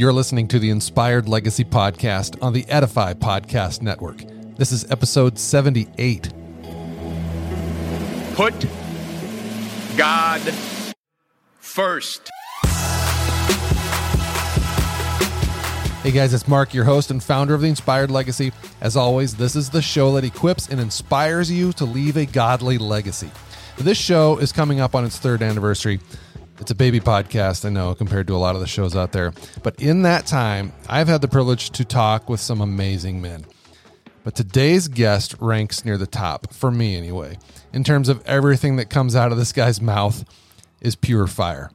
You're listening to the Inspired Legacy Podcast on the Edify Podcast Network. This is episode 78. Put God first. Hey guys, it's Mark, your host and founder of the Inspired Legacy. As always, this is the show that equips and inspires you to leave a godly legacy. This show is coming up on its third anniversary. It's a baby podcast, I know, compared to a lot of the shows out there. But in that time, I've had the privilege to talk with some amazing men. But today's guest ranks near the top, for me anyway, in terms of everything that comes out of this guy's mouth is pure fire.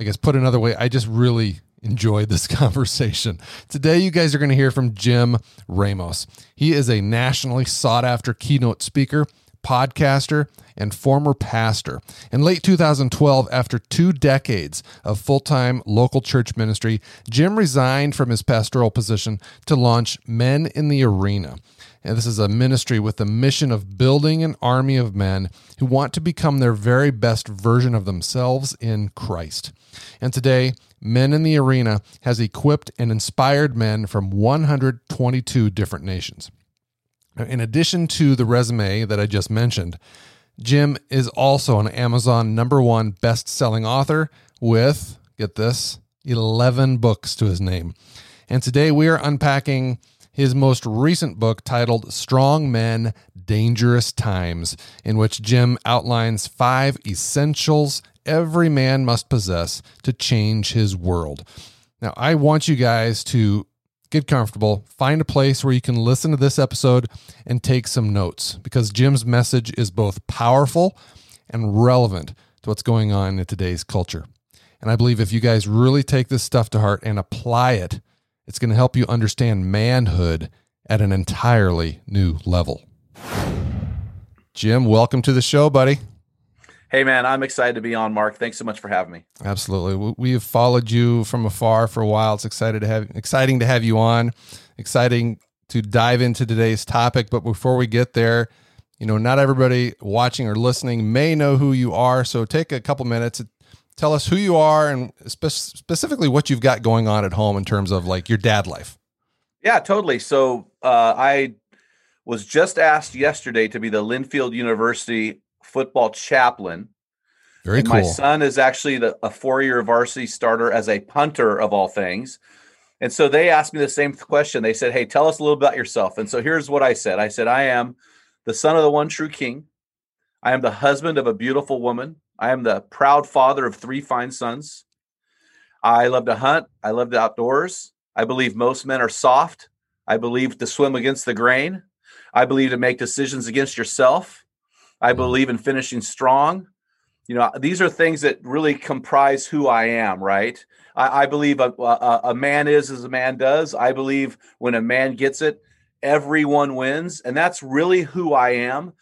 I guess put another way, I just really enjoyed this conversation. Today, you guys are going to hear from Jim Ramos. He is a nationally sought after keynote speaker, podcaster, and former pastor. In late 2012, after two decades of full time local church ministry, Jim resigned from his pastoral position to launch Men in the Arena. And this is a ministry with the mission of building an army of men who want to become their very best version of themselves in Christ. And today, Men in the Arena has equipped and inspired men from 122 different nations. In addition to the resume that I just mentioned, Jim is also an Amazon number one best selling author with, get this, 11 books to his name. And today we are unpacking his most recent book titled Strong Men, Dangerous Times, in which Jim outlines five essentials every man must possess to change his world. Now, I want you guys to get comfortable, find a place where you can listen to this episode and take some notes because Jim's message is both powerful and relevant to what's going on in today's culture. And I believe if you guys really take this stuff to heart and apply it, it's going to help you understand manhood at an entirely new level. Jim, welcome to the show, buddy. Hey man, I'm excited to be on, Mark. Thanks so much for having me. Absolutely, we have followed you from afar for a while. It's excited to have exciting to have you on. Exciting to dive into today's topic, but before we get there, you know, not everybody watching or listening may know who you are. So take a couple minutes to tell us who you are and spe- specifically what you've got going on at home in terms of like your dad life. Yeah, totally. So uh, I was just asked yesterday to be the Linfield University football chaplain. Very and cool. My son is actually the, a four-year varsity starter as a punter of all things. And so they asked me the same question. They said, "Hey, tell us a little about yourself." And so here's what I said. I said, "I am the son of the one true king. I am the husband of a beautiful woman. I am the proud father of three fine sons. I love to hunt. I love the outdoors. I believe most men are soft. I believe to swim against the grain. I believe to make decisions against yourself. I believe in finishing strong. You know, these are things that really comprise who I am, right? I, I believe a, a, a, man is as a man does. I believe when a man gets it, everyone wins. And that's really who I am.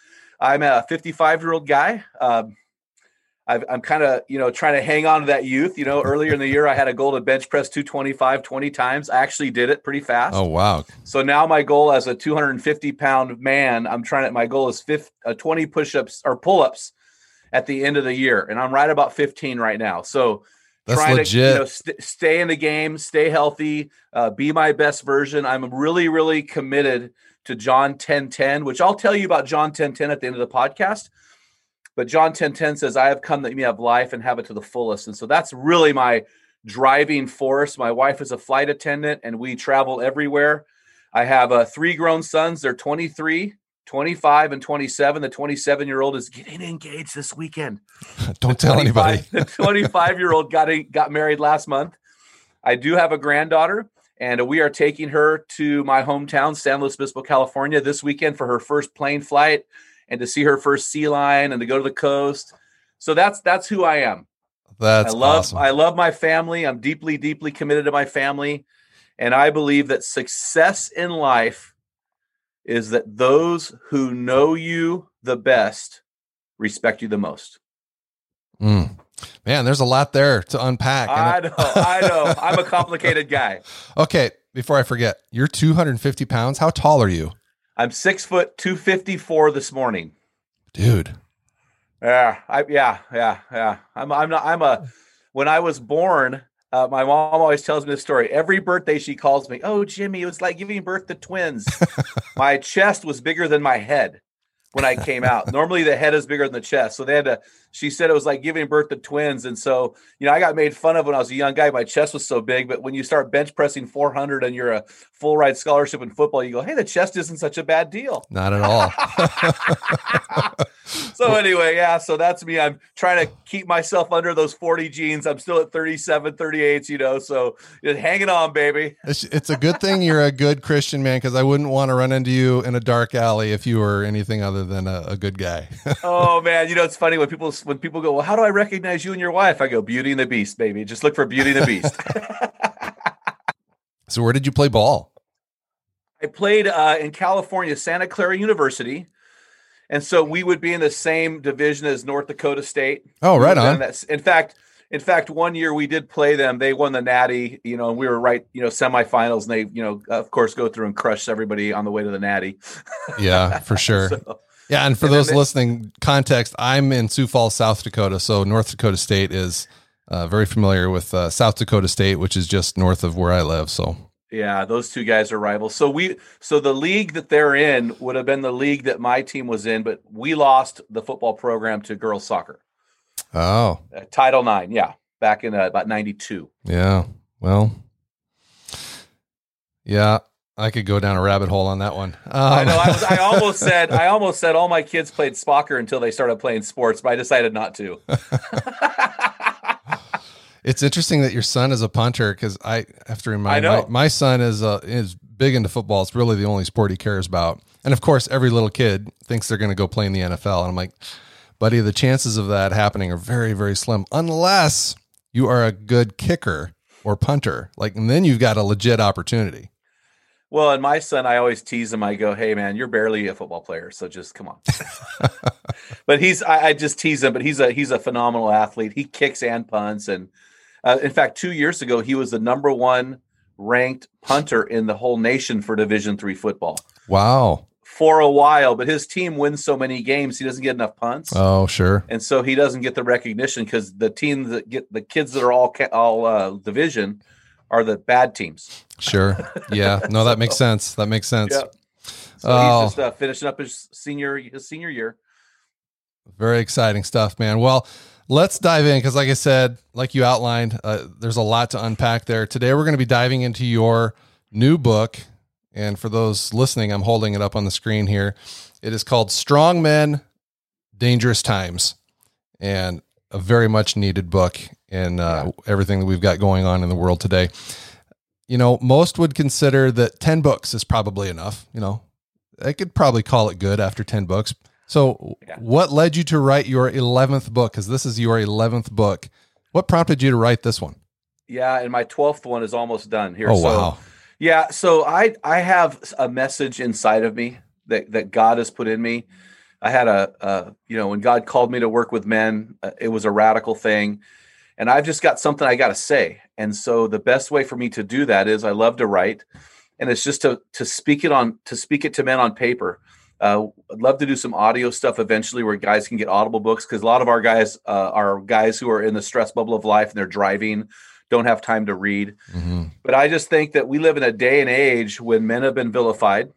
I'm a 55 year old guy. Um, i am kind of, you know, trying to hang on to that youth. You know, earlier in the year, I had a goal to bench press 225 20 times. I actually did it pretty fast. Oh, wow. So now my goal as a 250 pound man, I'm trying to, my goal is 50, uh, 20 push ups or pull ups at the end of the year. And I'm right about 15 right now. So That's trying legit. to you know, st- stay in the game, stay healthy, uh, be my best version. I'm really, really committed to John 10 10, which I'll tell you about John 10 10 at the end of the podcast. But John 10 10 says, I have come that you may have life and have it to the fullest. And so that's really my driving force. My wife is a flight attendant and we travel everywhere. I have uh, three grown sons. They're 23, 25, and 27. The 27 year old is getting engaged this weekend. Don't tell anybody. the 25 year old got, got married last month. I do have a granddaughter and we are taking her to my hometown, San Luis Obispo, California, this weekend for her first plane flight and to see her first sea lion and to go to the coast. So that's that's who I am. That's I love awesome. I love my family. I'm deeply deeply committed to my family, and I believe that success in life is that those who know you the best respect you the most. Mm. Man, there's a lot there to unpack. I know, I know. I'm a complicated guy. Okay, before I forget, you're 250 pounds. How tall are you? I'm six foot two fifty four this morning. Dude. Yeah, I yeah, yeah, yeah. I'm I'm not I'm a when I was born, Uh, my mom always tells me this story. Every birthday, she calls me, "Oh, Jimmy, it was like giving birth to twins." my chest was bigger than my head when I came out. Normally, the head is bigger than the chest, so they had to. She said it was like giving birth to twins, and so you know, I got made fun of when I was a young guy. My chest was so big, but when you start bench pressing 400 and you're a full ride scholarship in football, you go, "Hey, the chest isn't such a bad deal." Not at all. so anyway, yeah, so that's me. I'm trying to keep myself under those 40 genes. I'm still at 37, 38, you know, so just hanging on, baby. It's, it's a good thing you're a good Christian man because I wouldn't want to run into you in a dark alley if you were anything other than a, a good guy. oh man, you know it's funny when people when people go, "Well, how do I recognize you and your wife?" I go, "Beauty and the Beast, baby. Just look for Beauty and the Beast." so where did you play ball? I played uh, in California, Santa Clara University. And so we would be in the same division as North Dakota State. Oh, right on. in fact, in fact, one year we did play them. They won the Natty, you know, and we were right, you know, semifinals, and they, you know, of course, go through and crush everybody on the way to the Natty. yeah, for sure. so, yeah, and for and those they, listening, context: I'm in Sioux Falls, South Dakota, so North Dakota State is uh, very familiar with uh, South Dakota State, which is just north of where I live. So yeah, those two guys are rivals. So we so the league that they're in would have been the league that my team was in, but we lost the football program to girls soccer. Oh, uh, Title Nine, yeah, back in uh, about '92. Yeah, well, yeah, I could go down a rabbit hole on that one. Um. I know. I, was, I almost said I almost said all my kids played soccer until they started playing sports, but I decided not to. It's interesting that your son is a punter because I have to remind my, my son is uh, is big into football. It's really the only sport he cares about. And of course, every little kid thinks they're going to go play in the NFL. And I'm like, buddy, the chances of that happening are very, very slim unless you are a good kicker or punter. Like, and then you've got a legit opportunity. Well, and my son, I always tease him. I go, "Hey, man, you're barely a football player, so just come on." but he's, I, I, just tease him. But he's a he's a phenomenal athlete. He kicks and punts, and uh, in fact, two years ago, he was the number one ranked punter in the whole nation for Division three football. Wow. For a while, but his team wins so many games, he doesn't get enough punts. Oh, sure. And so he doesn't get the recognition because the teams that get the kids that are all all uh, division are the bad teams. Sure. Yeah. No, that makes sense. That makes sense. Yeah. So oh. he's just uh, finishing up his senior his senior year. Very exciting stuff, man. Well, let's dive in because, like I said, like you outlined, uh, there's a lot to unpack there. Today, we're going to be diving into your new book. And for those listening, I'm holding it up on the screen here. It is called Strong Men, Dangerous Times, and a very much needed book in uh, everything that we've got going on in the world today. You know, most would consider that 10 books is probably enough. You know, I could probably call it good after 10 books. So, yeah. what led you to write your 11th book? Because this is your 11th book. What prompted you to write this one? Yeah, and my 12th one is almost done here. Oh, so, wow. Yeah, so I I have a message inside of me that that God has put in me. I had a, a you know when God called me to work with men, uh, it was a radical thing, and I've just got something I got to say. And so the best way for me to do that is I love to write, and it's just to to speak it on to speak it to men on paper. Uh, I'd love to do some audio stuff eventually where guys can get audible books because a lot of our guys uh, are guys who are in the stress bubble of life and they're driving, don't have time to read. Mm-hmm. But I just think that we live in a day and age when men have been vilified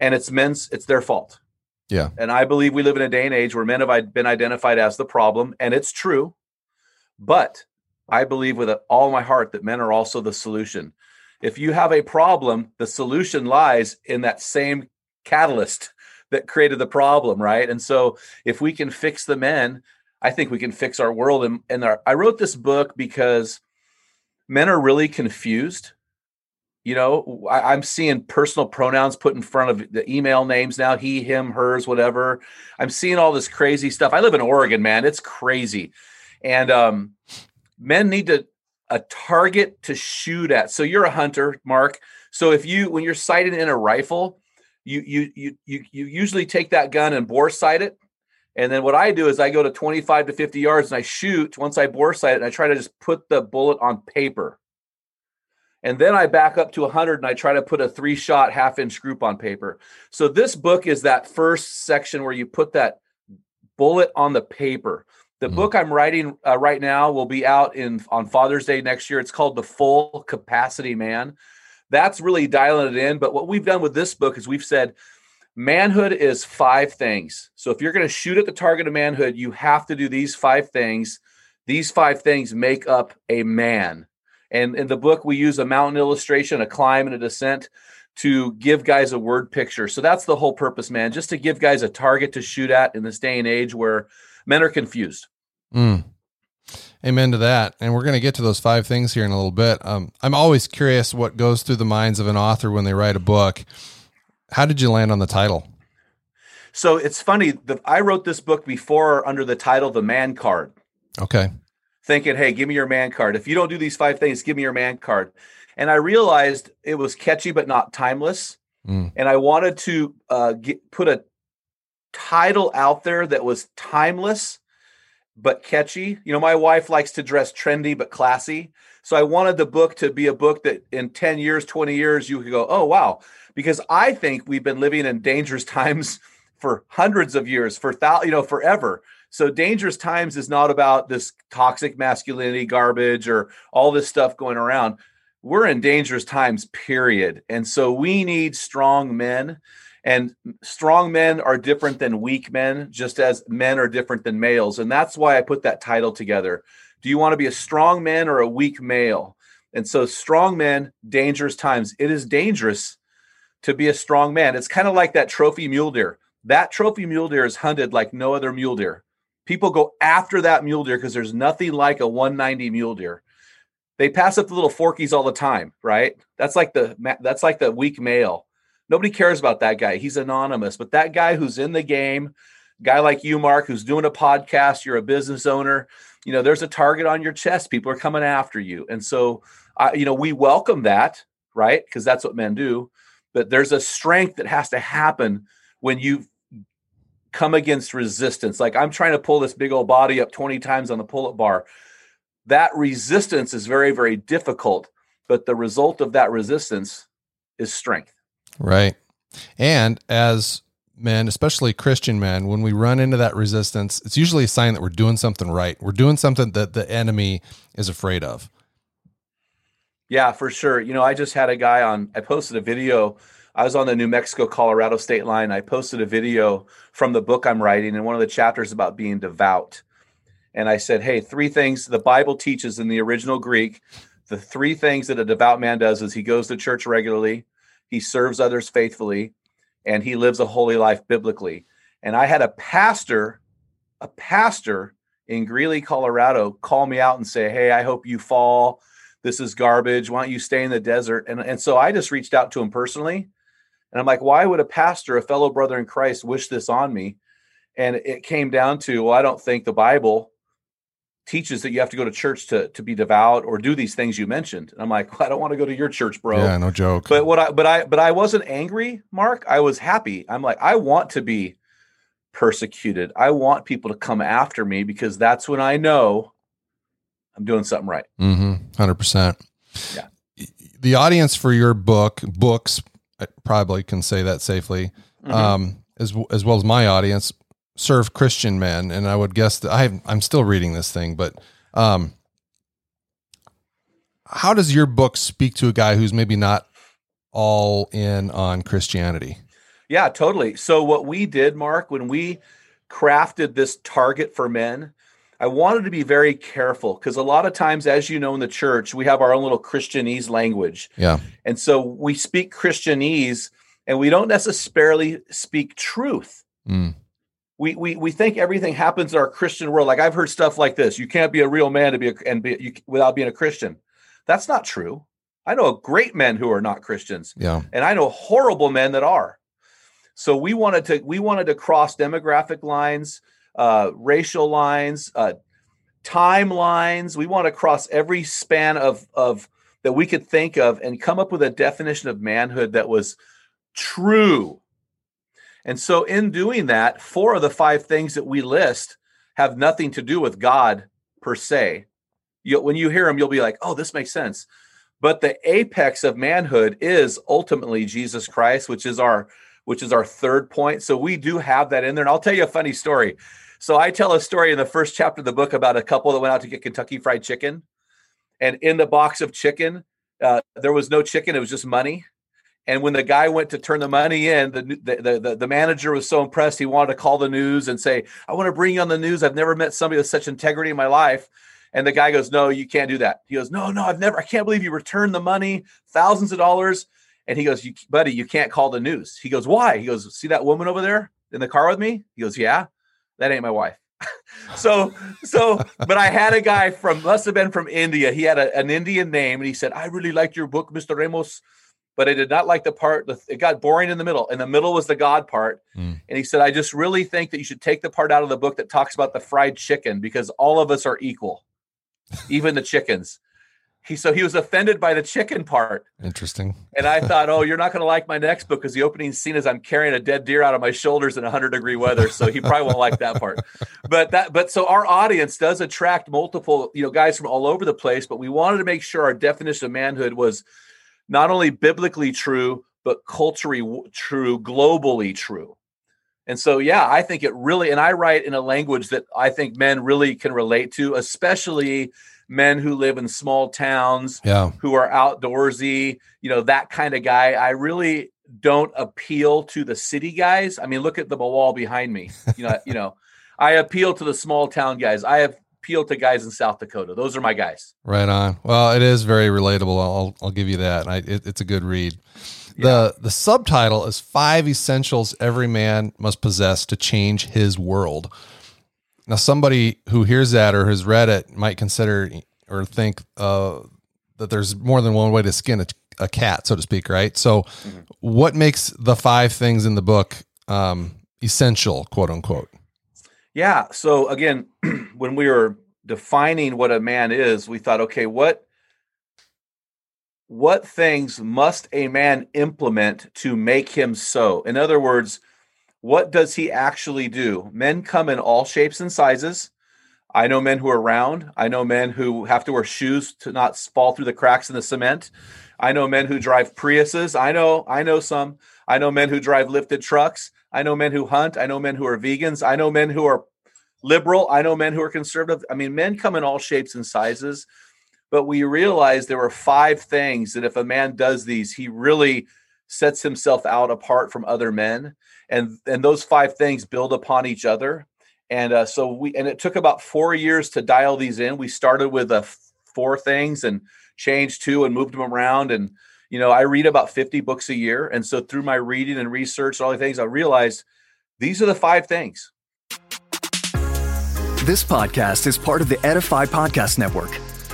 and it's men's, it's their fault. Yeah. And I believe we live in a day and age where men have been identified as the problem, and it's true. But I believe with all my heart that men are also the solution. If you have a problem, the solution lies in that same catalyst that created the problem, right? And so if we can fix the men, I think we can fix our world. And, and our, I wrote this book because men are really confused. You know, I, I'm seeing personal pronouns put in front of the email names now he, him, hers, whatever. I'm seeing all this crazy stuff. I live in Oregon, man. It's crazy. And um, men need to a target to shoot at. So you're a hunter, Mark. So if you when you're sighted in a rifle, you you you you you usually take that gun and bore sight it. And then what I do is I go to 25 to 50 yards and I shoot once I bore sight it and I try to just put the bullet on paper. And then I back up to 100 and I try to put a three shot half inch group on paper. So this book is that first section where you put that bullet on the paper. The book I'm writing uh, right now will be out in on Father's Day next year. It's called The Full Capacity Man. That's really dialing it in. But what we've done with this book is we've said manhood is five things. So if you're going to shoot at the target of manhood, you have to do these five things. These five things make up a man. And in the book, we use a mountain illustration, a climb, and a descent to give guys a word picture. So that's the whole purpose, man, just to give guys a target to shoot at in this day and age where men are confused. Mm. Amen to that. And we're going to get to those five things here in a little bit. Um, I'm always curious what goes through the minds of an author when they write a book. How did you land on the title? So it's funny. The, I wrote this book before under the title The Man Card. Okay. Thinking, hey, give me your man card. If you don't do these five things, give me your man card. And I realized it was catchy but not timeless. Mm. And I wanted to uh, get, put a title out there that was timeless but catchy. You know, my wife likes to dress trendy but classy. So I wanted the book to be a book that in 10 years, 20 years, you could go, oh, wow. Because I think we've been living in dangerous times for hundreds of years, for thou, you know, forever. So dangerous times is not about this toxic masculinity garbage or all this stuff going around. We're in dangerous times, period. And so we need strong men and strong men are different than weak men, just as men are different than males. And that's why I put that title together. Do you want to be a strong man or a weak male? And so, strong men, dangerous times. It is dangerous to be a strong man. It's kind of like that trophy mule deer. That trophy mule deer is hunted like no other mule deer. People go after that mule deer because there's nothing like a 190 mule deer. They pass up the little forkies all the time, right? That's like the that's like the weak male. Nobody cares about that guy. He's anonymous. But that guy who's in the game, guy like you, Mark, who's doing a podcast, you're a business owner, you know, there's a target on your chest. People are coming after you. And so, you know, we welcome that, right? Because that's what men do. But there's a strength that has to happen when you come against resistance. Like I'm trying to pull this big old body up 20 times on the pull up bar. That resistance is very, very difficult. But the result of that resistance is strength. Right. And as men, especially Christian men, when we run into that resistance, it's usually a sign that we're doing something right. We're doing something that the enemy is afraid of. Yeah, for sure. You know, I just had a guy on, I posted a video. I was on the New Mexico Colorado state line. I posted a video from the book I'm writing, and one of the chapters about being devout. And I said, Hey, three things the Bible teaches in the original Greek. The three things that a devout man does is he goes to church regularly, he serves others faithfully, and he lives a holy life biblically. And I had a pastor, a pastor in Greeley, Colorado, call me out and say, Hey, I hope you fall. This is garbage. Why don't you stay in the desert? And, and so I just reached out to him personally. And I'm like, why would a pastor, a fellow brother in Christ, wish this on me? And it came down to, well, I don't think the Bible teaches that you have to go to church to to be devout or do these things you mentioned. And I'm like, well, I don't want to go to your church, bro. Yeah, no joke. But what I but I but I wasn't angry, Mark. I was happy. I'm like, I want to be persecuted. I want people to come after me because that's when I know I'm doing something right. Mm-hmm. Hundred percent. Yeah. The audience for your book, books, I probably can say that safely, mm-hmm. um, as as well as my audience, serve Christian men, and I would guess that I I'm still reading this thing, but um, how does your book speak to a guy who's maybe not all in on Christianity? Yeah, totally. So what we did, Mark, when we crafted this target for men, I wanted to be very careful because a lot of times, as you know, in the church, we have our own little Christianese language. Yeah. And so we speak Christianese and we don't necessarily speak truth. Mm we, we we think everything happens in our Christian world. Like I've heard stuff like this: you can't be a real man to be a, and be you, without being a Christian. That's not true. I know great men who are not Christians. Yeah, and I know horrible men that are. So we wanted to we wanted to cross demographic lines, uh, racial lines, uh, timelines. We want to cross every span of of that we could think of and come up with a definition of manhood that was true and so, in doing that, four of the five things that we list have nothing to do with God per se. You, when you hear them, you'll be like, oh, this makes sense. But the apex of manhood is ultimately Jesus Christ, which is our which is our third point. So we do have that in there. And I'll tell you a funny story. So I tell a story in the first chapter of the book about a couple that went out to get Kentucky Fried Chicken, and in the box of chicken, uh, there was no chicken; it was just money. And when the guy went to turn the money in, the, the, the, the, manager was so impressed, he wanted to call the news and say, I want to bring you on the news. I've never met somebody with such integrity in my life. And the guy goes, No, you can't do that. He goes, No, no, I've never, I can't believe you returned the money, thousands of dollars. And he goes, you, Buddy, you can't call the news. He goes, Why? He goes, See that woman over there in the car with me? He goes, Yeah, that ain't my wife. so, so, but I had a guy from, must have been from India. He had a, an Indian name and he said, I really liked your book, Mr. Ramos but I did not like the part it got boring in the middle. And the middle was the God part. Mm. And he said, I just really think that you should take the part out of the book that talks about the fried chicken because all of us are equal, even the chickens. He so he was offended by the chicken part. Interesting. And I thought, oh, you're not going to like my next book because the opening scene is I'm carrying a dead deer out of my shoulders in 100 degree weather. So he probably won't like that part. But that, but so our audience does attract multiple, you know, guys from all over the place. But we wanted to make sure our definition of manhood was not only biblically true, but culturally true, globally true. And so, yeah, I think it really, and I write in a language that I think men really can relate to, especially men who live in small towns, yeah. who are outdoorsy, you know, that kind of guy. I really don't appeal to the city guys. I mean, look at the wall behind me. You know, you know, I appeal to the small town guys. I have appeal to guys in South Dakota. Those are my guys. Right on. Well, it is very relatable. I'll I'll give you that. I, it, it's a good read. Yeah. The the subtitle is five essentials every man must possess to change his world. Now, somebody who hears that or has read it might consider or think uh, that there's more than one way to skin a, a cat, so to speak, right? So, mm-hmm. what makes the five things in the book um, essential, quote unquote? Yeah. So again, when we were defining what a man is, we thought, okay, what what things must a man implement to make him so? In other words, what does he actually do? Men come in all shapes and sizes. I know men who are round. I know men who have to wear shoes to not fall through the cracks in the cement. I know men who drive Priuses. I know I know some. I know men who drive lifted trucks. I know men who hunt. I know men who are vegans. I know men who are liberal. I know men who are conservative. I mean, men come in all shapes and sizes, but we realized there were five things that if a man does these, he really sets himself out apart from other men. And, and those five things build upon each other. And uh, so we, and it took about four years to dial these in. We started with uh, four things and changed two and moved them around. And, you know, I read about 50 books a year. And so through my reading and research, and all the things I realized these are the five things. This podcast is part of the Edify Podcast Network.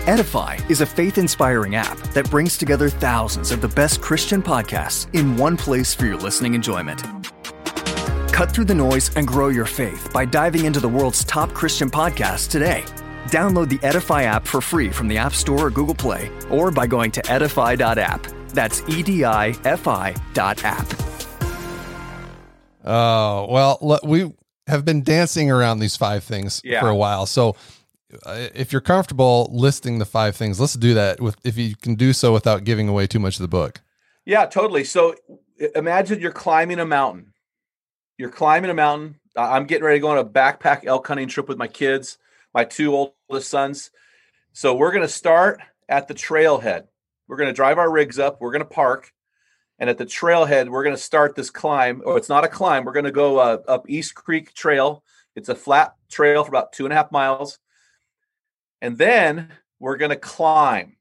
Edify is a faith inspiring app that brings together thousands of the best Christian podcasts in one place for your listening enjoyment. Cut through the noise and grow your faith by diving into the world's top Christian podcasts today. Download the Edify app for free from the App Store or Google Play, or by going to edify.app. That's E D I F I dot app. Oh, well, we have been dancing around these five things yeah. for a while. So uh, if you're comfortable listing the five things, let's do that with if you can do so without giving away too much of the book. Yeah, totally. So imagine you're climbing a mountain. You're climbing a mountain. I'm getting ready to go on a backpack elk hunting trip with my kids, my two oldest sons. So we're going to start at the trailhead. We're going to drive our rigs up. We're going to park. And at the trailhead, we're going to start this climb. Oh, it's not a climb. We're going to go uh, up East Creek Trail. It's a flat trail for about two and a half miles. And then we're going to climb.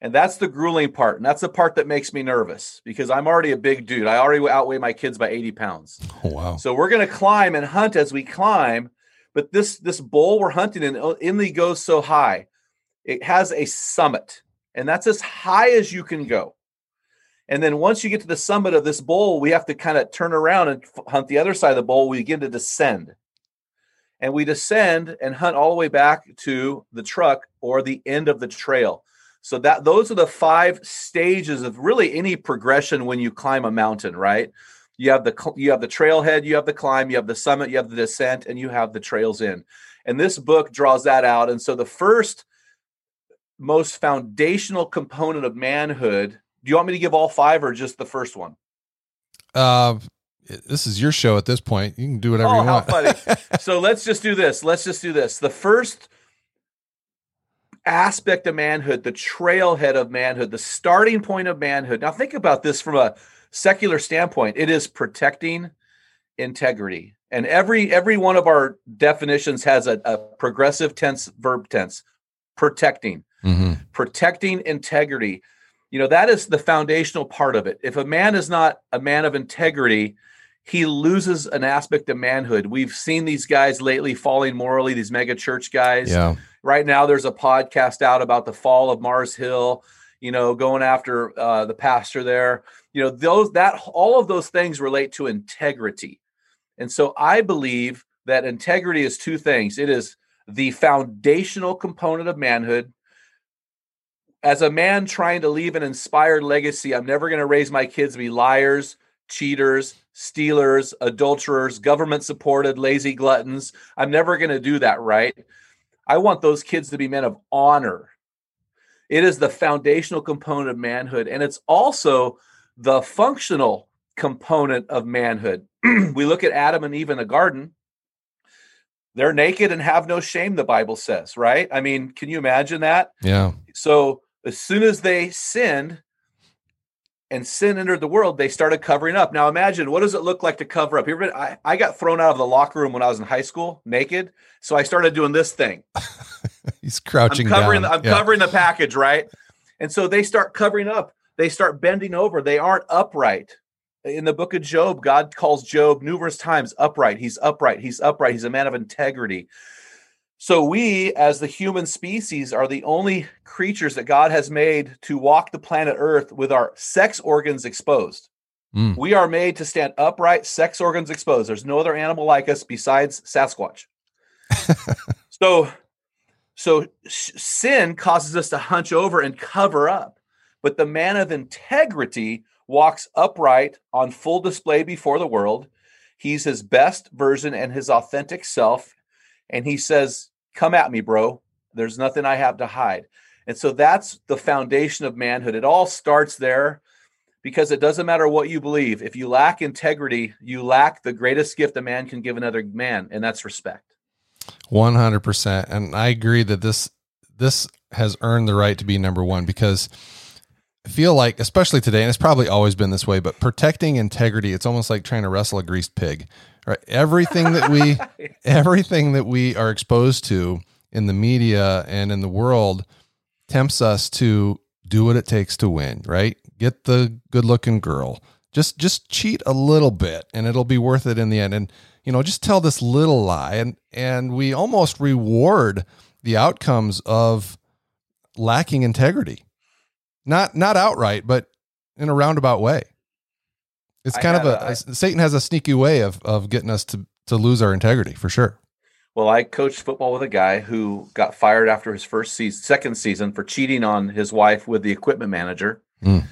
And that's the grueling part. And that's the part that makes me nervous because I'm already a big dude. I already outweigh my kids by 80 pounds. Oh, wow. So we're going to climb and hunt as we climb. But this this bowl we're hunting in only goes so high. It has a summit, and that's as high as you can go. And then once you get to the summit of this bowl, we have to kind of turn around and hunt the other side of the bowl. We begin to descend. And we descend and hunt all the way back to the truck or the end of the trail. So that those are the five stages of really any progression when you climb a mountain, right? You have the you have the trailhead, you have the climb, you have the summit, you have the descent, and you have the trails in. And this book draws that out. And so the first most foundational component of manhood do you want me to give all five or just the first one? Uh, this is your show at this point. You can do whatever oh, you want. funny. so let's just do this. Let's just do this. The first aspect of manhood, the trailhead of manhood, the starting point of manhood. Now, think about this from a secular standpoint. It is protecting integrity. And every every one of our definitions has a, a progressive tense verb tense. Protecting. Hmm Protecting integrity. You know, that is the foundational part of it. If a man is not a man of integrity, he loses an aspect of manhood. We've seen these guys lately falling morally, these mega church guys. Yeah. Right now, there's a podcast out about the fall of Mars Hill, you know, going after uh, the pastor there. You know, those that all of those things relate to integrity. And so I believe that integrity is two things. It is the foundational component of manhood. As a man trying to leave an inspired legacy, I'm never going to raise my kids to be liars, cheaters, stealers, adulterers, government supported, lazy gluttons. I'm never going to do that, right? I want those kids to be men of honor. It is the foundational component of manhood, and it's also the functional component of manhood. we look at Adam and Eve in the garden. They're naked and have no shame, the Bible says, right? I mean, can you imagine that? Yeah. So as soon as they sinned and sin entered the world, they started covering up. Now imagine what does it look like to cover up? Been- I, I got thrown out of the locker room when I was in high school naked. So I started doing this thing. He's crouching I'm covering down. the, I'm Yeah. covering the package, right? And so they start covering up. They start bending over. They aren't upright. In the book of Job, God calls Job numerous times upright. He's upright. He's upright. He's a man of integrity. So we, as the human species, are the only creatures that God has made to walk the planet Earth with our sex organs exposed. Mm. We are made to stand upright, sex organs exposed. There's no other animal like us besides Sasquatch. so, so sin causes us to hunch over and cover up, but the man of integrity walks upright on full display before the world. He's his best version and his authentic self, and he says, "Come at me, bro. There's nothing I have to hide." And so that's the foundation of manhood. It all starts there because it doesn't matter what you believe. If you lack integrity, you lack the greatest gift a man can give another man, and that's respect. One hundred percent, and I agree that this this has earned the right to be number one because I feel like, especially today, and it's probably always been this way, but protecting integrity, it's almost like trying to wrestle a greased pig. Right, everything that we everything that we are exposed to in the media and in the world tempts us to do what it takes to win. Right, get the good looking girl. Just just cheat a little bit, and it'll be worth it in the end. And you know just tell this little lie and and we almost reward the outcomes of lacking integrity not not outright but in a roundabout way it's kind of a, a- I- satan has a sneaky way of of getting us to to lose our integrity for sure Well, I coached football with a guy who got fired after his first season, second season for cheating on his wife with the equipment manager. Mm.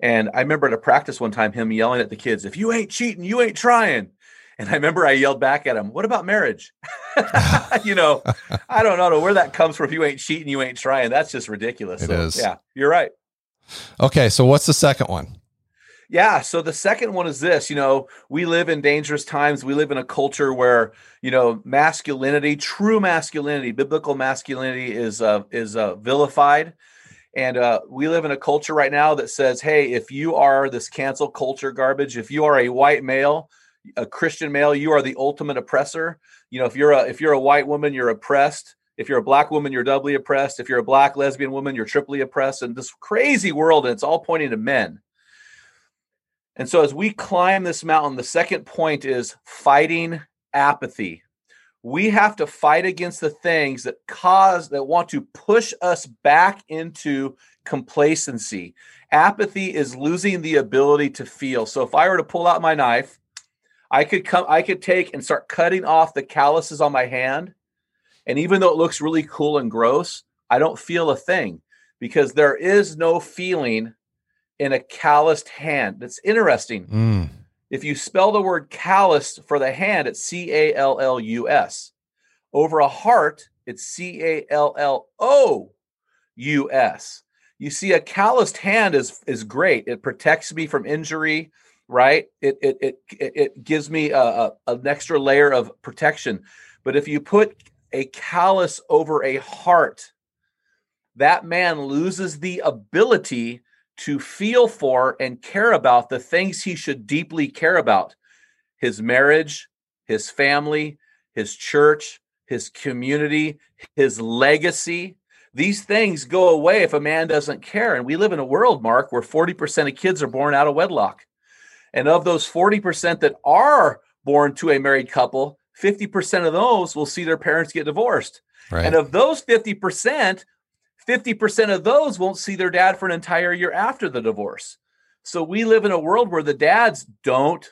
And I remember at a practice one time him yelling at the kids, "If you ain't cheating, you ain't trying." And I remember I yelled back at him, "What about marriage?" you know, I don't know where that comes from. If you ain't cheating, you ain't trying. That's just ridiculous. It So, is. Yeah, you're right. okay so what's the second one Yeah. So the second one is this you know, we live in dangerous times. We live in a culture where, you know, masculinity, true masculinity, biblical masculinity is uh, is uh, vilified. And uh, we live in a culture right now that says, hey, if you are this cancel culture garbage, if you are a white male, a Christian male, you are the ultimate oppressor. You know, if you're a if you're a white woman, you're oppressed. If you're a black woman, you're doubly oppressed. If you're a black lesbian woman, you're triply oppressed. And this crazy world, and it's all pointing to men. And so, as we climb this mountain, the second point is fighting apathy. We have to fight against the things that cause, that want to push us back into complacency. Apathy is losing the ability to feel. So, if I were to pull out my knife, I could come, I could take and start cutting off the calluses on my hand. And even though it looks really cool and gross, I don't feel a thing because there is no feeling in a calloused hand. That's interesting. Mm. If you spell the word callous for the hand, it's C A L L U S. Over a heart, it's C A L L O U S. You see, a calloused hand is is great. It protects me from injury. right? It it it it gives me a, a, an extra layer of protection. But if you put a callus over a heart, that man loses the ability to feel for and care about the things he should deeply care about his marriage, his family, his church, his community, his legacy. These things go away if a man doesn't care. And we live in a world, Mark, where 40% of kids are born out of wedlock. And of those 40% that are born to a married couple, 50% of those will see their parents get divorced. Right. And of those 50%, 50% of those won't see their dad for an entire year after the divorce. So we live in a world where the dads don't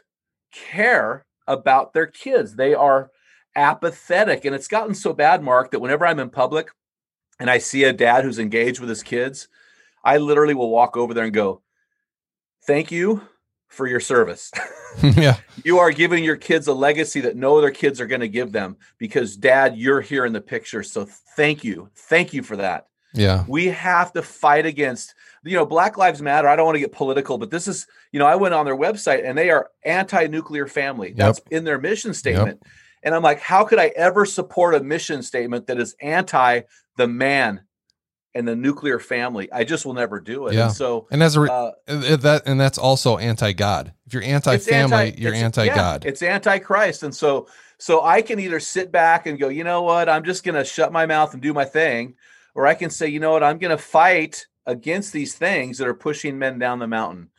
care about their kids. They are apathetic. And it's gotten so bad, Mark, that whenever I'm in public and I see a dad who's engaged with his kids, I literally will walk over there and go, Thank you for your service. yeah. You are giving your kids a legacy that no other kids are going to give them because dad, you're here in the picture. So thank you. Thank you for that. Yeah. We have to fight against, you know, Black Lives Matter. I don't want to get political, but this is, you know, I went on their website and they are anti nuclear family. That's yep. in their mission statement. Yep. And I'm like, how could I ever support a mission statement that is anti the man and the nuclear family? I just will never do it. Yeah. And so, and as a re- uh, that, and that's also anti God. If you're anti family, you're anti God. Yeah, it's anti Christ. And so, so I can either sit back and go, you know what, I'm just going to shut my mouth and do my thing, or I can say, you know what, I'm going to fight against these things that are pushing men down the mountain.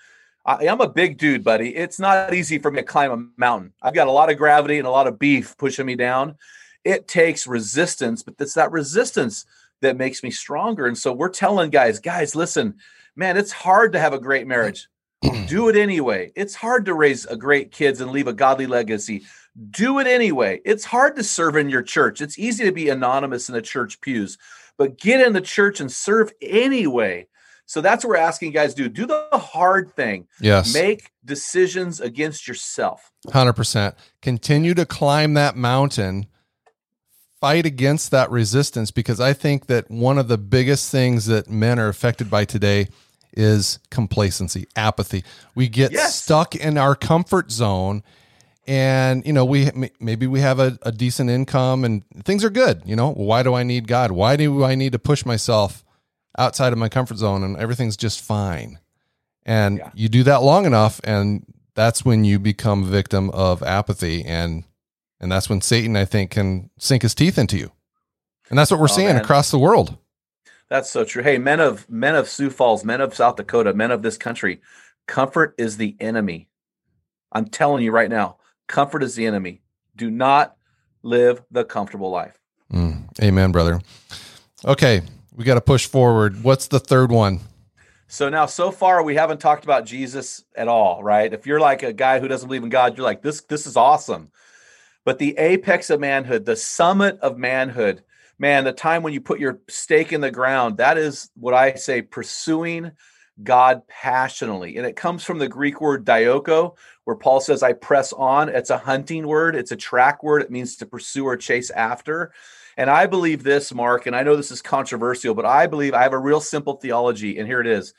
I, am a big dude, buddy. It's not easy for me to climb a mountain. I've got a lot of gravity and a lot of beef pushing me down. It takes resistance, but it's that resistance that makes me stronger. And so we're telling guys, guys, listen, man, it's hard to have a great marriage. Do it anyway. It's hard to raise a great kids and leave a godly legacy. Do it anyway. It's hard to serve in your church. It's easy to be anonymous in the church pews, but get in the church and serve anyway. So that's what we're asking you guys do. Do the hard thing. Yes. Make decisions against yourself. 100%. Continue to climb that mountain. Fight against that resistance because I think that one of the biggest things that men are affected by today is complacency, apathy. We get yes. stuck in our comfort zone and you know we maybe we have a, a decent income and things are good you know why do i need god why do i need to push myself outside of my comfort zone and everything's just fine. And yeah. you do that long enough and that's when you become victim of apathy and and that's when Satan I think can sink his teeth into you. And that's what we're oh, seeing man. across the world. That's so true. Hey, men of men of Sioux Falls, men of South Dakota, men of this country, comfort is the enemy. I'm telling you right now, comfort is the enemy. Do not live the comfortable life. Mm, amen, brother. Okay, we got to push forward. What's the third one? So now, so far, we haven't talked about Jesus at all, right? If you're like a guy who doesn't believe in God, you're like, this, this is awesome. But the apex of manhood, the summit of manhood, man, the time when you put your stake in the ground, that is what I say pursuing God passionately. And it comes from the Greek word dioko, where Paul says, I press on. It's a hunting word, it's a track word. It means to pursue or chase after. And I believe this, Mark, and I know this is controversial, but I believe I have a real simple theology, and here it is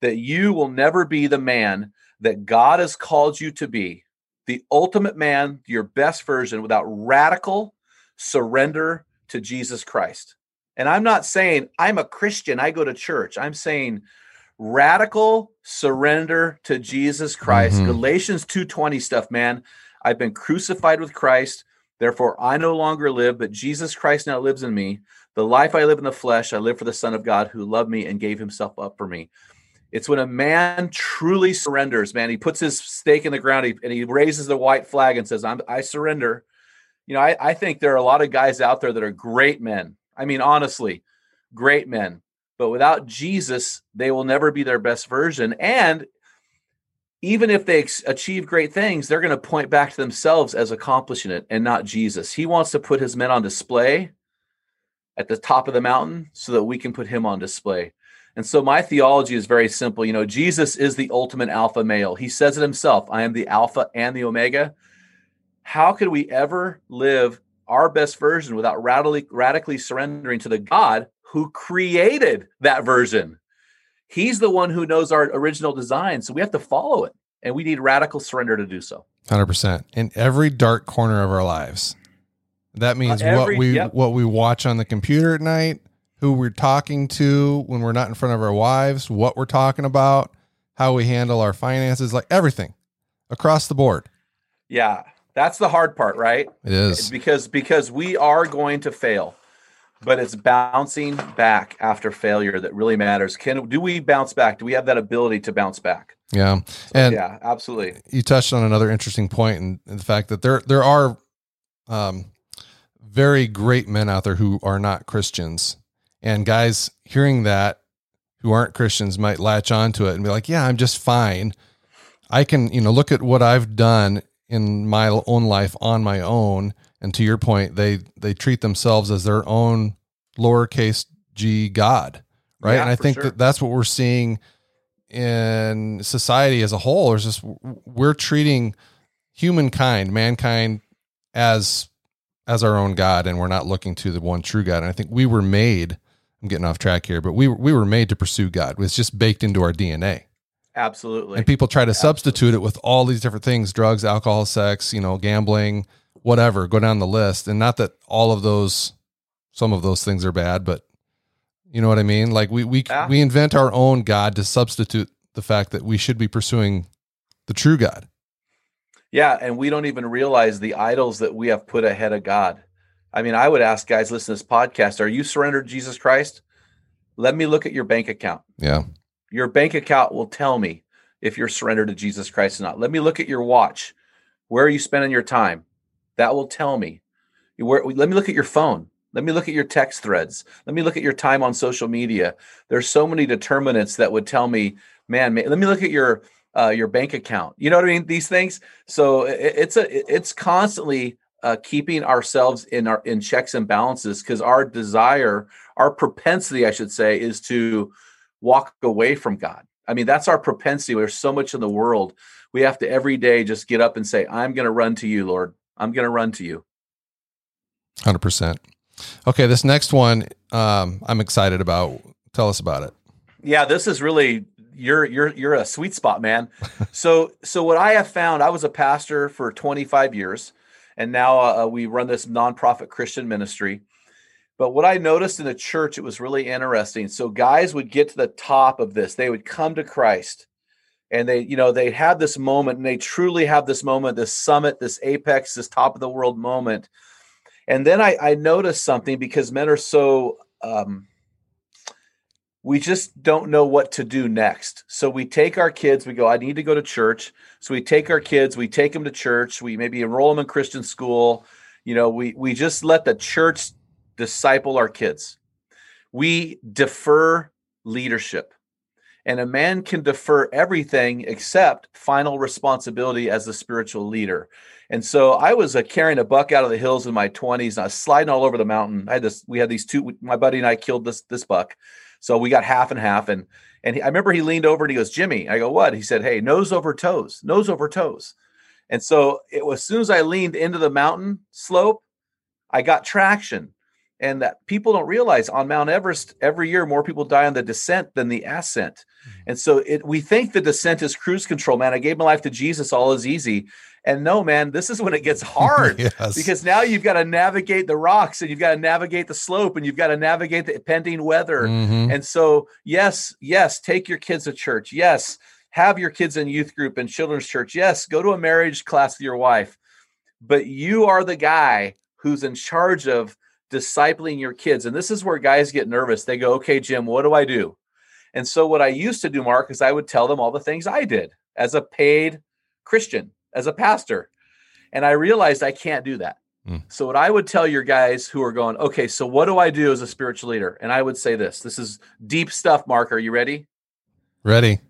that you will never be the man that God has called you to be, the ultimate man, your best version, without radical surrender to Jesus Christ. And I'm not saying I'm a Christian, I go to church. I'm saying radical surrender to Jesus Christ. Mm-hmm. Galatians 2:20 stuff, man. I've been crucified with Christ. Therefore, I no longer live, but Jesus Christ now lives in me. The life I live in the flesh, I live for the Son of God who loved me and gave himself up for me. It's when a man truly surrenders, man. He puts his stake in the ground and he raises the white flag and says, i surrender. You know, I, I think there are a lot of guys out there that are great men. I mean, honestly, great men. But without Jesus, they will never be their best version. And even if they achieve great things, they're going to point back to themselves as accomplishing it and not Jesus. He wants to put his men on display at the top of the mountain so that we can put him on display. And so my theology is very simple. You know, Jesus is the ultimate alpha male. He says it himself I am the alpha and the omega. How could we ever live our best version without radically, radically surrendering to the God who created that version? He's the one who knows our original design. So we have to follow it. and we need radical surrender to do so. 100% in every dark corner of our lives. That means Uh, every- what we yep. what we watch on the computer at night, who we're talking to when we're not in front of our wives, what we're talking about, how we handle our finances, like everything across the board. Yeah, that's the hard part, right? It is. because because we are going to fail but it's bouncing back after failure that really matters can do we bounce back do we have that ability to bounce back Yeah. And yeah absolutely you touched on another interesting point in, in the fact that there there are um, very great men out there who are not Christians, and guys hearing that who aren't Christians might latch onto it and be like, "Yeah, I'm just fine. I can, you know, look at what I've done in my own life on my own." And to your point, they they treat themselves as their own lowercase g god, right? Yeah, and I think sure. that that's what we're seeing in society as a whole. Is just we're treating humankind, mankind, as as our own God, and we're not looking to the one true God. And I think we were made. I'm getting off track here, but we we were made to pursue God. It's just baked into our DNA. absolutely And people try to substitute it with all these different things: drugs, alcohol, sex, you know, gambling, whatever. Go down the list, and not that all of those, some of those things are bad, but you know what I mean. Like we we Yeah. we invent our own God to substitute the fact that we should be pursuing the true God. yeah and we don't even realize the idols that we have put ahead of god i mean i would ask guys listen to this podcast are you surrendered to jesus christ let me look at your bank account Yeah, Your bank account will tell me if you're surrendered to Jesus Christ or not. Let me look at your watch. Where are you spending your time? That will tell me. Where, let me look at your phone. Let me look at your text threads. Let me look at your time on social media. There's so many determinants that would tell me, man, ma- let me look at your uh, your bank account. You know what I mean? These things. So i- it's a it's constantly uh, keeping ourselves in our in checks and balances because our desire, our propensity, I should say, is to walk away from God. I mean, that's our propensity. There's so much in the world. We have to every day just get up and say, I'm going to run to you, Lord. I'm going to run to you. hundred percent. Okay, this next one, um, I'm excited about. Tell us about it. Yeah, this is really you're you're you're a sweet spot, man. so so what I have found, I was a pastor for 25 years, and now uh, we run this nonprofit Christian ministry. But what I noticed in the church, it was really interesting. So guys would get to the top of this; they would come to Christ, and they you know they had this moment, and they truly have this moment, this summit, this apex, this top of the world moment. And then I, I noticed something because men are so um, we just don't know what to do next. So we take our kids, we go, I need to go to church. So we take our kids, we take them to church, we maybe enroll them in Christian school. You know, we we just let the church disciple our kids. We defer leadership. And a man can defer everything except final responsibility as the spiritual leader. And so I was uh, carrying a buck out of the hills in my 20s and I was sliding all over the mountain. I had this, we had these two, my buddy and I killed this this buck. So we got half and half. And and he, I remember he leaned over and he goes, Jimmy. I go, what? He said, Hey, nose over toes, nose over toes. And so it was as soon as I leaned into the mountain slope, I got traction. And that people don't realize on Mount Everest, every year more people die on the descent than the ascent. And so it we think the descent is cruise control, man. I gave my life to Jesus, all is easy. And no, man, this is when it gets hard Yes. because now you've got to navigate the rocks and you've got to navigate the slope and you've got to navigate the pending weather. Mhm. And so, yes, yes, take your kids to church. Yes, have your kids in youth group and children's church. Yes, go to a marriage class with your wife. But you are the guy who's in charge of discipling your kids. And this is where guys get nervous. They go, okay, Jim, what do I do? And so, what I used to do, Mark, is I would tell them all the things I did as a paid Christian, as a pastor. And I realized I can't do that. Mm. So, what I would tell your guys who are going, okay, so what do I do as a spiritual leader? And I would say this this is deep stuff, Mark. Are you ready? Ready?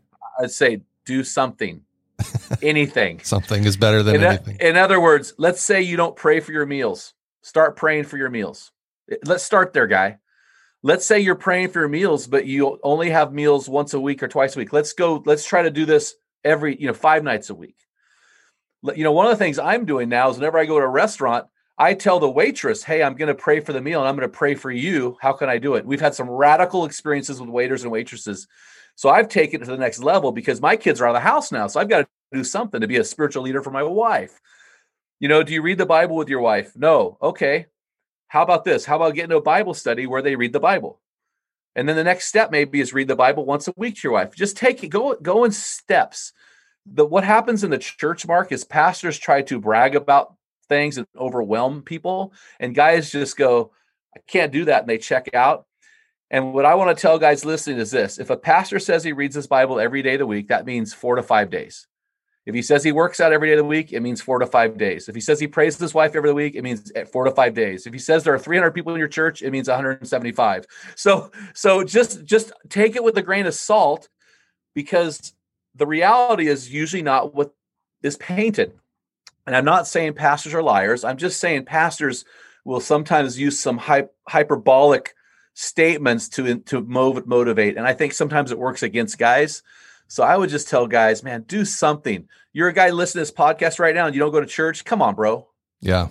I'd say do something, anything. Something is better than In, anything. in other words, let's say you don't pray for your meals. Start praying for your meals. Eh, Let's start there, guy. Let's say you're praying for your meals, but you only have meals once a week or twice a week. Let's go. Let's try to do this every, you know, five nights a week. You know, one of the things I'm doing now is whenever I go to a restaurant, I tell the waitress, "Hey, I'm going to pray for the meal, and I'm going to pray for you. How can I do it?" We've had some radical experiences with waiters and waitresses, so I've taken it to the next level because my kids are out of the house now, so I've got to do something to be a spiritual leader for my wife. You know, do you read the Bible with your wife? No. Okay. How about this? How about getting a Bible study where they read the Bible? And then the next step maybe is read the Bible once a week to your wife. Just take it, go, go in steps. The what happens in the church, Mark, is pastors try to brag about things and overwhelm people. And guys just go, I can't do that. And they check out. And what I want to tell guys listening is this if a pastor says he reads his Bible every day of the week, that means four to five days. If he says he works out every day of the week, it means four to five days. If he says he prays his wife every week, it means eh, four to five days. If he says there are 300 people in your church, it means 175. So, so just just take it with a grain of salt, because the reality is usually not what is painted. And I'm not saying pastors are liars. I'm just saying pastors will sometimes use some hy- hyperbolic statements to to motivate, and I think sometimes it works against guys. So I would just tell guys, man, do something. You're a guy listening to this podcast right now and you don't go to church. Come on, bro. Yeah.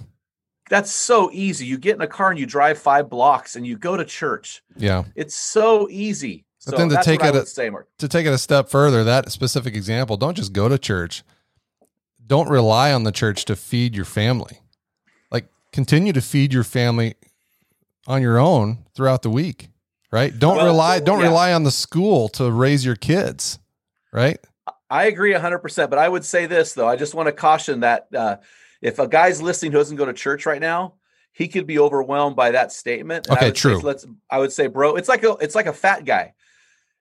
That's so easy. You get in a car and you drive five blocks and you go to church. Yeah. It's so easy. But so then to take it a, say, to take it a step further, that specific example, don't just go to church. Don't rely on the church to feed your family. Like continue to feed your family on your own throughout the week, right? Don't well, rely don't yeah. rely on the school to raise your kids right? I agree 100%. But I would say this, though. I just want to caution that uh, if a guy's listening who doesn't go to church right now, he could be overwhelmed by that statement. And okay, true. Say, let's. I would say, bro, it's like a it's like a fat guy.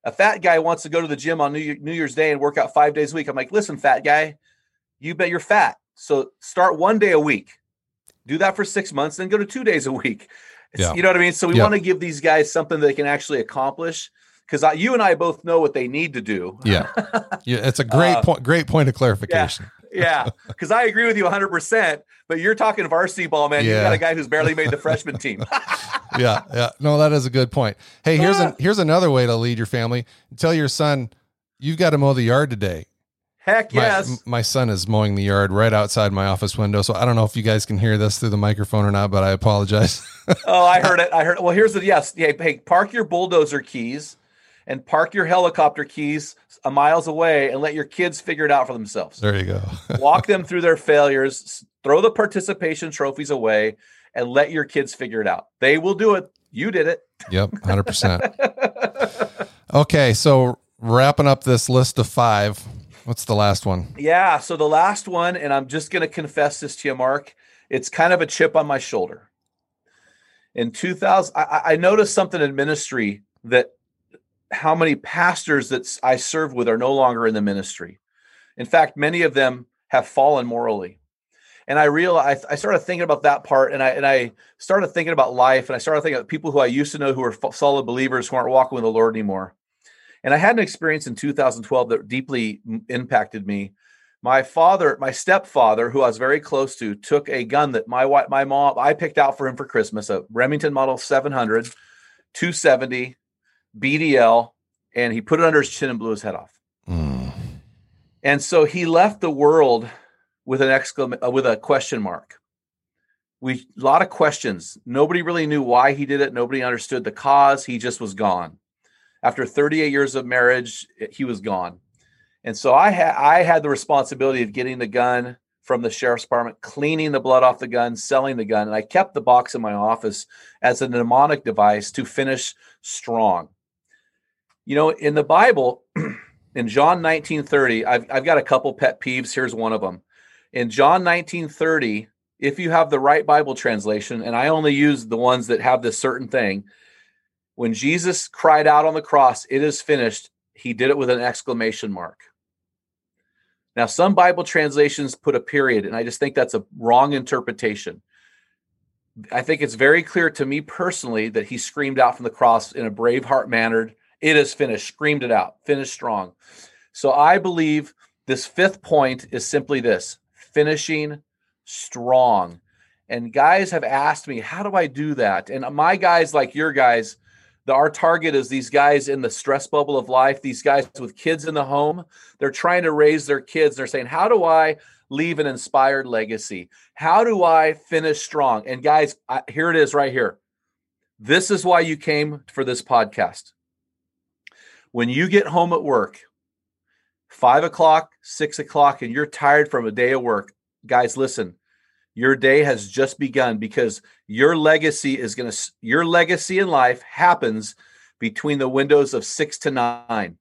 A fat guy wants to go to the gym on New, Year, New Year's Day and work out five days a week. I'm like, listen, fat guy, you bet you're fat. So start one day a week. Do that for six months, then go to two days a week. Yeah. You know what I mean? So we yeah. want to give these guys something they can actually accomplish because you and I both know what they need to do. Yeah, yeah, it's a great uh, point. Great point of clarification. Yeah, because yeah. I agree with you 100. percent But you're talking varsity ball, man. Yeah. You got a guy who's barely made the freshman team. yeah, yeah. No, that is a good point. Hey, here's a, here's another way to lead your family. Tell your son you've got to mow the yard today. Heck yes. My, my, son is mowing the yard right outside my office window. So I don't know if you guys can hear this through the microphone or not, but I apologize. oh, I heard it. I heard it. Well, here's the yes. Yeah, hey, park your bulldozer keys and park your helicopter keys a miles away and let your kids figure it out for themselves. There you go. Walk them through their failures, throw the participation trophies away, and let your kids figure it out. They will do it. You did it. Yep, 100%. okay, so wrapping up this list of five, what's the last one? Yeah, so the last one, and I'm just going to confess this to you, Mark. It's kind of a chip on my shoulder. In 2000, I, I noticed something in ministry that how many pastors that I serve with are no longer in the ministry. In fact, many of them have fallen morally. And I realized I started thinking about that part, and I and I started thinking about life, and I started thinking about people who I used to know who are solid believers who aren't walking with the Lord anymore. And I had an experience in 2012 that deeply impacted me. My father, my stepfather, who I was very close to, took a gun that my wife, my mom I picked out for him for Christmas, a Remington Model 700, 270 BDL, and he put it under his chin and blew his head off. Mm. And so he left the world with an exclamation uh, with a question mark. We a lot of questions. Nobody really knew why he did it. Nobody understood the cause. He just was gone. After 38 years of marriage, he was gone. And so I had I had the responsibility of getting the gun from the sheriff's department, cleaning the blood off the gun, selling the gun, and I kept the box in my office as a mnemonic device to finish strong. You know, in the Bible, in John 19:30, I've I've got a couple pet peeves. Here's one of them. In John 19:30, if you have the right Bible translation, and I only use the ones that have this certain thing, when Jesus cried out on the cross, "It is finished," he did it with an exclamation mark. Now, some Bible translations put a period, and I just think that's a wrong interpretation. I think it's very clear to me personally that he screamed out from the cross in a Braveheart manner it is finished. Screamed it out. Finished strong. So I believe this fifth point is simply this finishing strong. And guys have asked me, how do I do that? And my guys, like your guys, the, our target is these guys in the stress bubble of life, these guys with kids in the home. They're trying to raise their kids. They're saying, how do I leave an inspired legacy? How do I finish strong? And guys, I, here it is right here. This is why you came for this podcast when you get home at work, five o'clock, six o'clock, and you're tired from a day of work, guys, listen, your day has just begun because your legacy is going to, your legacy in life happens between the windows of six to nine.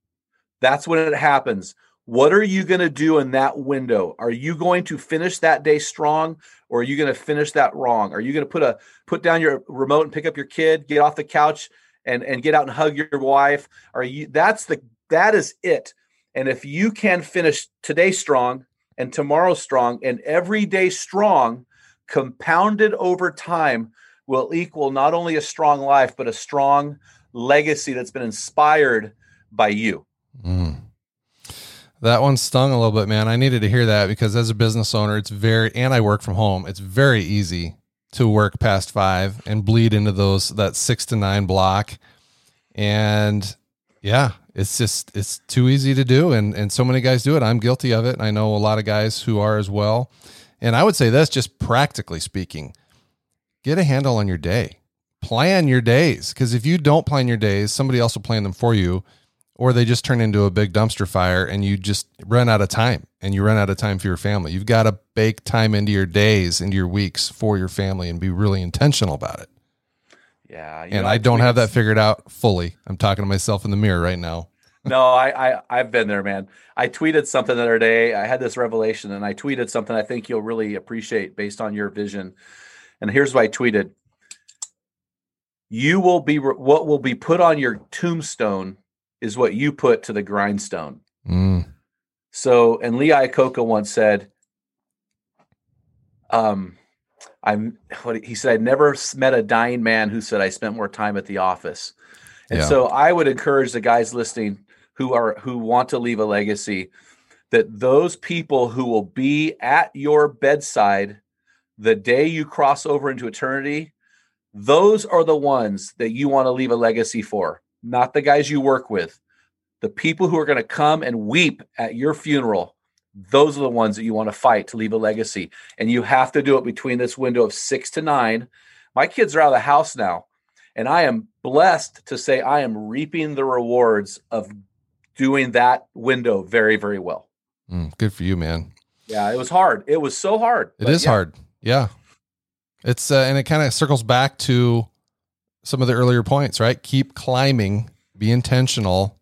That's when it happens. What are you going to do in that window? Are you going to finish that day strong or are you going to finish that wrong? Are you going to put a put down your remote and pick up your kid, get off the couch and and get out and hug your wife? Are you that's the that is it. And if you can finish today strong and tomorrow strong and every day strong, compounded over time will equal not only a strong life but a strong legacy that's been inspired by you. Mm. That one stung a little bit, man. I needed to hear that because as a business owner, it's very, and I work from home, it's very easy to work past five and bleed into those, that six to nine block. And yeah, it's just, it's too easy to do. And, and so many guys do it. I'm guilty of it. I know a lot of guys who are as well. And I would say this just practically speaking, get a handle on your day, plan your days. Cause if you don't plan your days, somebody else will plan them for you or they just turn into a big dumpster fire and you just run out of time and you run out of time for your family. You've got to bake time into your days, into your weeks for your family and be really intentional about it. Yeah. And know, I, don't have that figured out fully. I'm talking to myself in the mirror right now. no, I, I I've been there, man. I tweeted something the other day. I had this revelation and I tweeted something I think you'll really appreciate based on your vision. And here's what I tweeted. You will be what will be put on your tombstone is what you put to the grindstone. Mm. So, and Lee Iacocca once said, um, I'm what he said, I never met a dying man who said I spent more time at the office. And yeah. so I would encourage the guys listening who are who want to leave a legacy that those people who will be at your bedside the day you cross over into eternity, those are the ones that you want to leave a legacy for not the guys you work with. The people who are going to come and weep at your funeral, those are the ones that you want to fight to leave a legacy. And you have to do it between this window of six to nine. My kids are out of the house now, and I am blessed to say I am reaping the rewards of doing that window very, very well. Mm, good for you, man. Yeah, it was hard. It was so hard. It is yeah. hard. Yeah. It's uh, and it kind of circles back to some of the earlier points, right? Keep climbing, be intentional,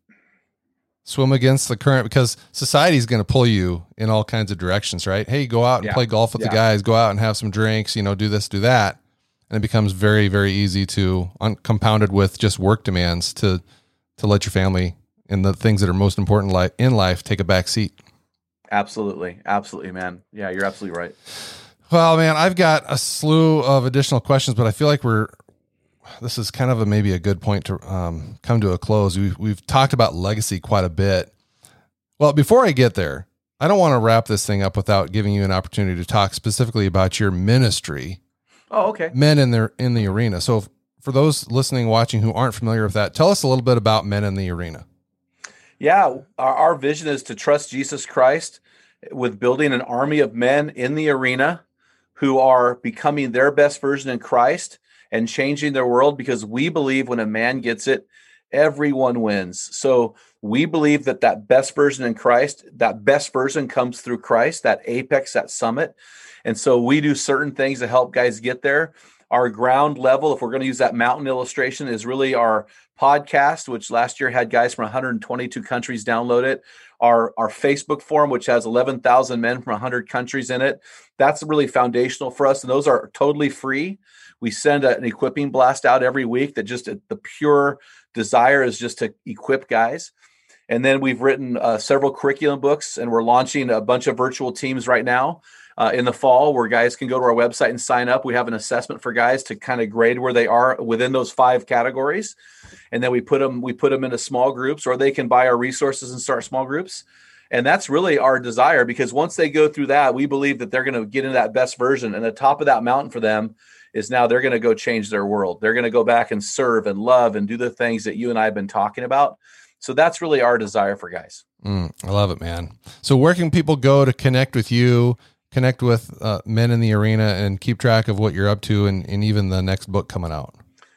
swim against the current because society is going to pull you in all kinds of directions, right? Hey, go out and yeah. play golf with yeah. the guys, go out and have some drinks, you know, do this, do that. And it becomes very, very easy to, un- compounded with just work demands to, to let your family and the things that are most important li- in life take a back seat. Absolutely. Absolutely, man. Yeah, you're absolutely right. Well, man, I've got a slew of additional questions, but I feel like we're this is kind of a maybe a good point to um, come to a close. We've we've talked about legacy quite a bit. Well, before I get there, I don't want to wrap this thing up without giving you an opportunity to talk specifically about your ministry. Oh, okay. Men in the in the arena. So, for those listening, watching who aren't familiar with that, tell us a little bit about Men in the Arena. Yeah, our, our vision is to trust Jesus Christ with building an army of men in the arena who are becoming their best version in Christ and changing their world because we believe when a man gets it, everyone wins. So we believe that that best version in Christ, that best version comes through Christ, that apex, that summit. And so we do certain things to help guys get there. Our ground level, if we're going to use that mountain illustration, is really our podcast, which last year had guys from 122 countries download it. Our, our Facebook forum, which has 11,000 men from 100 countries in it. That's really foundational for us. And those are totally free. We send a, an equipping blast out every week that just the pure desire is just to equip guys. And then we've written uh, several curriculum books, and we're launching a bunch of virtual teams right now uh, in the fall where guys can go to our website and sign up. We have an assessment for guys to kind of grade where they are within those five categories, and then we put them we put them into small groups, or they can buy our resources and start small groups. And that's really our desire because once they go through that, we believe that they're going to get into that best version. And the top of that mountain for them is now they're going to go change their world. They're going to go back and serve and love and do the things that you and I have been talking about. So that's really our desire for guys. Mm, I love it, man. So where can people go to connect with you, connect with uh, men in the arena, and keep track of what you're up to, and, and even the next book coming out?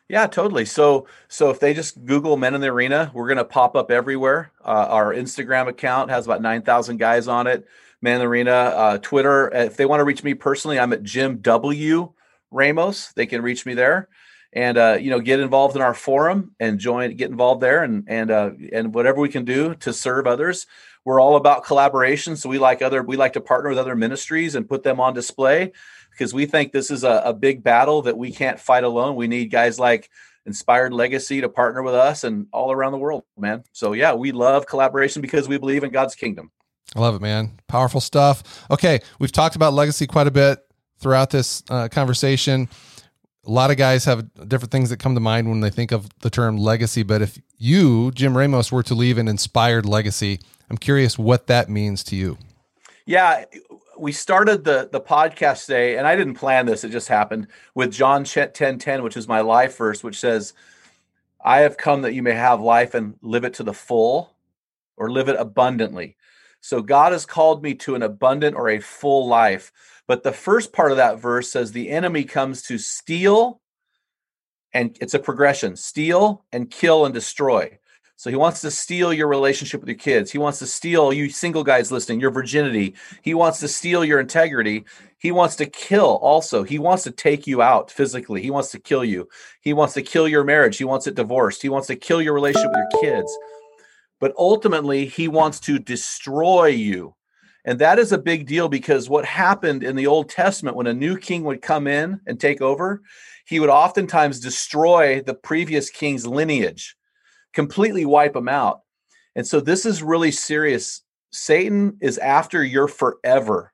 Yeah, totally. So, so if they just Google Men in the Arena, we're going to pop up everywhere. Uh, our Instagram account has about nine thousand guys on it. Men in the Arena, uh, Twitter. If they want to reach me personally, I'm at Jim W Ramos. They can reach me there, and uh, you know, get involved in our forum and join, get involved there, and and uh, and whatever we can do to serve others. We're all about collaboration, so we like other we like to partner with other ministries and put them on display because we think this is a, a big battle that we can't fight alone. We need guys like Inspired Legacy to partner with us and all around the world, man. So yeah, we love collaboration because we believe in God's kingdom. I love it, man. Powerful stuff. Okay, we've talked about legacy quite a bit throughout this uh, conversation. A lot of guys have different things that come to mind when they think of the term legacy. But if you, Jim Ramos, were to leave an inspired legacy, I'm curious what that means to you. Yeah, we started the the podcast today, and I didn't plan this; it just happened with John ten ten, which is my life verse, which says, "I have come that you may have life and live it to the full, or live it abundantly." So God has called me to an abundant or a full life. But the first part of that verse says the enemy comes to steal, and it's a progression: steal and kill and destroy. So he wants to steal your relationship with your kids. He wants to steal you single guys listening, your virginity. He wants to steal your integrity. He wants to kill also. He wants to take you out physically. He wants to kill you. He wants to kill your marriage. He wants it divorced. He wants to kill your relationship with your kids. But ultimately, he wants to destroy you. And that is a big deal because what happened in the Old Testament when a new king would come in and take over, he would oftentimes destroy the previous king's lineage completely wipe them out. And so this is really serious. Satan is after your forever.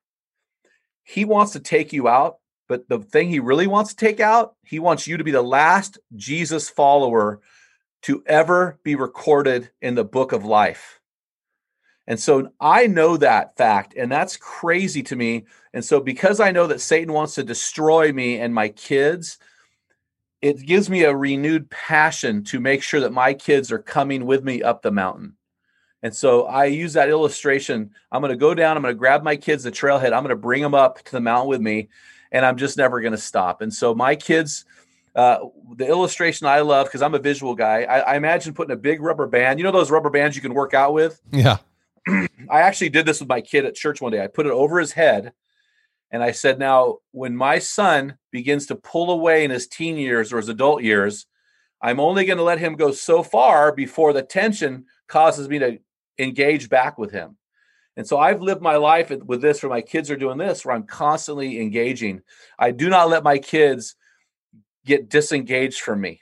He wants to take you out, but the thing he really wants to take out, he wants you to be the last Jesus follower to ever be recorded in the book of life. And so I know that fact, and that's crazy to me. And so, because I know that Satan wants to destroy me and my kids, it gives me a renewed passion to make sure that my kids are coming with me up the mountain. And so I use that illustration. I'm going to go down, I'm going to grab my kids, the trailhead, I'm going to bring them up to the mountain with me, and I'm just never going to stop. And so my kids, uh, the illustration I love, because I'm a visual guy, I, I imagine putting a big rubber band. You know those rubber bands you can work out with? Yeah. I actually did this with my kid at church one day. I put it over his head and I said, now, when my son begins to pull away in his teen years or his adult years, I'm only going to let him go so far before the tension causes me to engage back with him. And so I've lived my life with this, where my kids are doing this, where I'm constantly engaging. I do not let my kids get disengaged from me,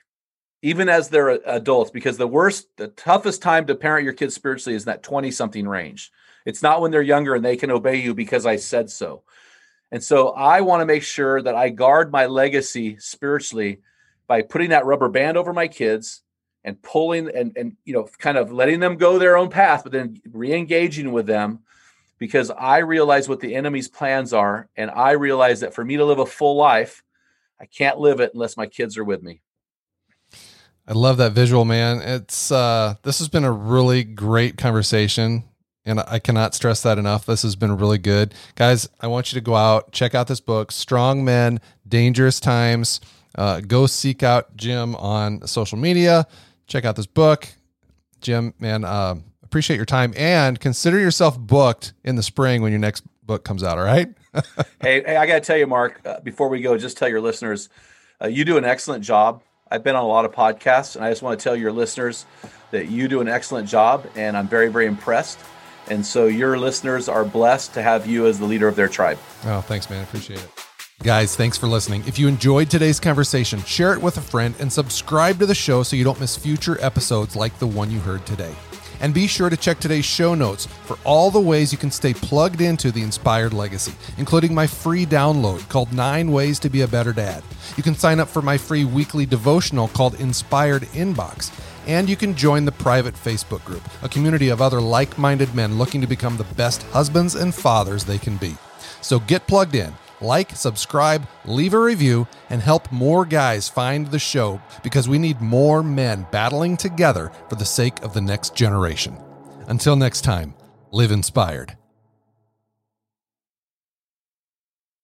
even as they're adults, because the worst, the toughest time to parent your kids spiritually is that 20 something range. It's not when they're younger and they can obey you because I said so. And so I want to make sure that I guard my legacy spiritually by putting that rubber band over my kids and pulling and and you know kind of letting them go their own path but then re-engaging with them because I realize what the enemy's plans are and I realize that for me to live a full life I can't live it unless my kids are with me. I love that visual, man. It's uh this has been a really great conversation. And I cannot stress that enough. This has been really good. Guys, I want you to go out, check out this book, Strong Men, Dangerous Times. Uh, go seek out Jim on social media. Check out this book. Jim, man, uh, appreciate your time and consider yourself booked in the spring when your next book comes out. All right. hey, hey, I got to tell you, Mark, uh, before we go, just tell your listeners uh, you do an excellent job. I've been on a lot of podcasts, and I just want to tell your listeners that you do an excellent job, and I'm very, very impressed. And so your listeners are blessed to have you as the leader of their tribe. Oh, thanks, man. Appreciate it. Guys, thanks for listening. If you enjoyed today's conversation, share it with a friend and subscribe to the show so you don't miss future episodes like the one you heard today. And be sure to check today's show notes for all the ways you can stay plugged into the Inspired Legacy, including my free download called Nine Ways to Be a Better Dad. You can sign up for my free weekly devotional called Inspired Inbox and you can join the private Facebook group, a community of other like minded men looking to become the best husbands and fathers they can be. So get plugged in, like, subscribe, leave a review, and help more guys find the show because we need more men battling together for the sake of the next generation. Until next time, live inspired.